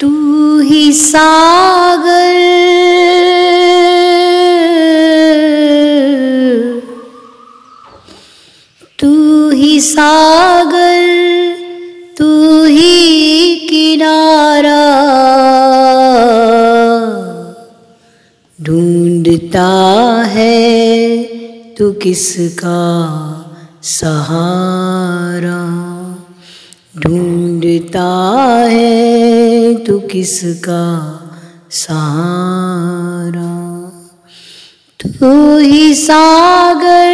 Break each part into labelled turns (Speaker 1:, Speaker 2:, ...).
Speaker 1: तू ही सागर। तू ही सागर तू ही किनारा। ढूंढता है तू किसका सहारा। ढूंढता है तू किसका सहारा? तू ही सागर,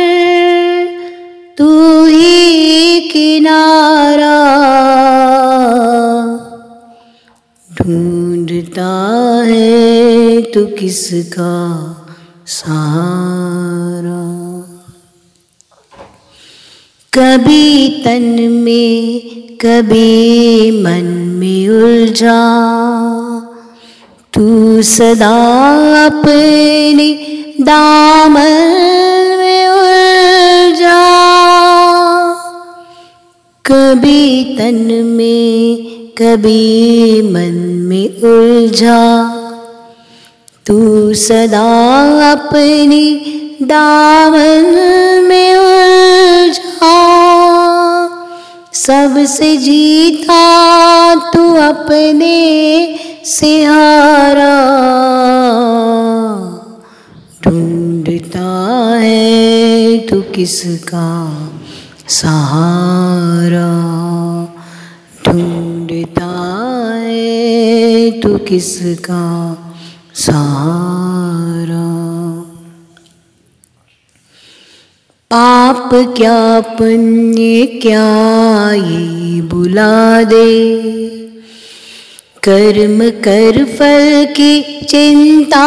Speaker 1: तू ही किनारा। ढूंढता है तू किसका सहारा? कभी तन में, कभी मन में उलझा। तू सदा अपने दामन में उलझा। कभी तन में, कभी मन में उलझा। तू सदा अपनी दामन में उलझा। सबसे जीता तू अपने सिहारा ढूंढता है तू किसका सहारा। ढूंढता है तू किसका सहारा। पाप क्या पुण्य क्या ये बुला दे? कर्म कर फल की चिंता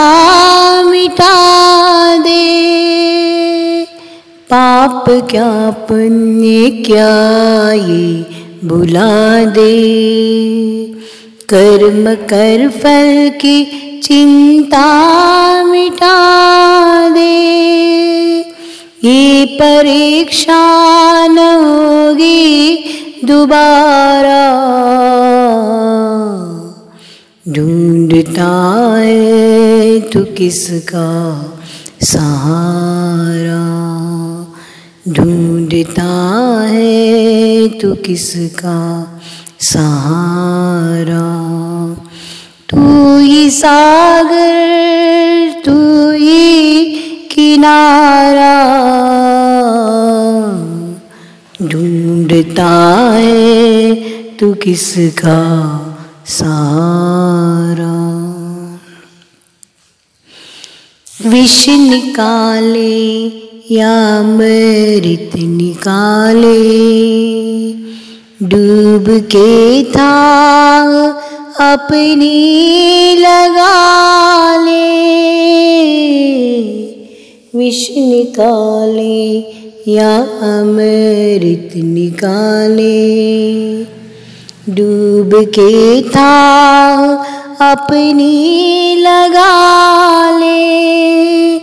Speaker 1: मिटा दे। पाप क्या पुण्य क्या ये बुला दे? कर्म कर फल की चिंता मिटा दे। ये परीक्षा न होगी दोबारा। ढूंढता है तू किसका सहारा? ढूंढता है तू किसका सहारा? तू ही सागर तू किसका सहारा? विष निकाले या मृत निकाले? डूब के था अपनी लगा ले विष निकाले या अमृत निकाले? डूब के था, अपनी लगा ले।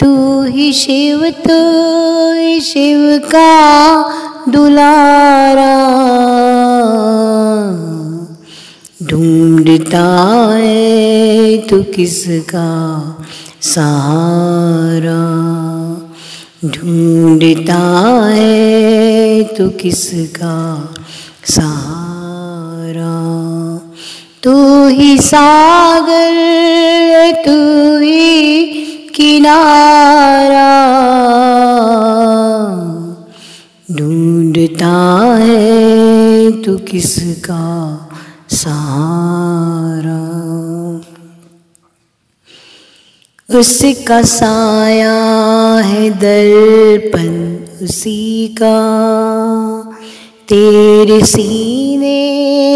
Speaker 1: तू ही शिव, तू ही शिव का दुलारा। ढूंढता है तू किसका सहारा? ढूंढता है तू किसका सहारा? तू ही सागर, तू ही किनारा। ढूंढता है तू किसका सहारा? उसका साया है दर्पण उसी का। तेरे सीने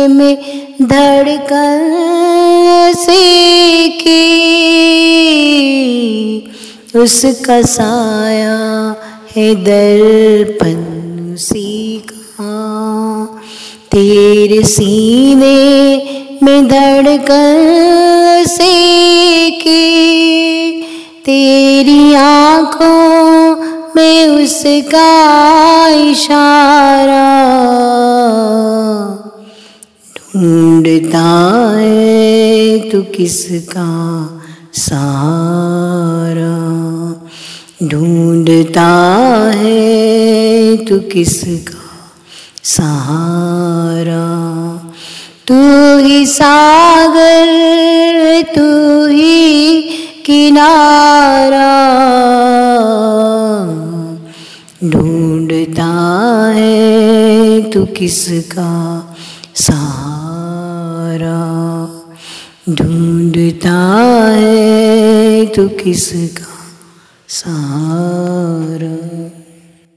Speaker 1: में धड़कन से की। उसका साया है दर्पण उसी का। तेरे सीने में धड़कन से तेरी आँखों में उसका इशारा ढूंढता है तू किसका सहारा? ढूंढता है तू किसका सहारा? तू ही सागर, तू ही किनारा। ढूंढता है तू किसका ढूंढता है तू किसका सहारा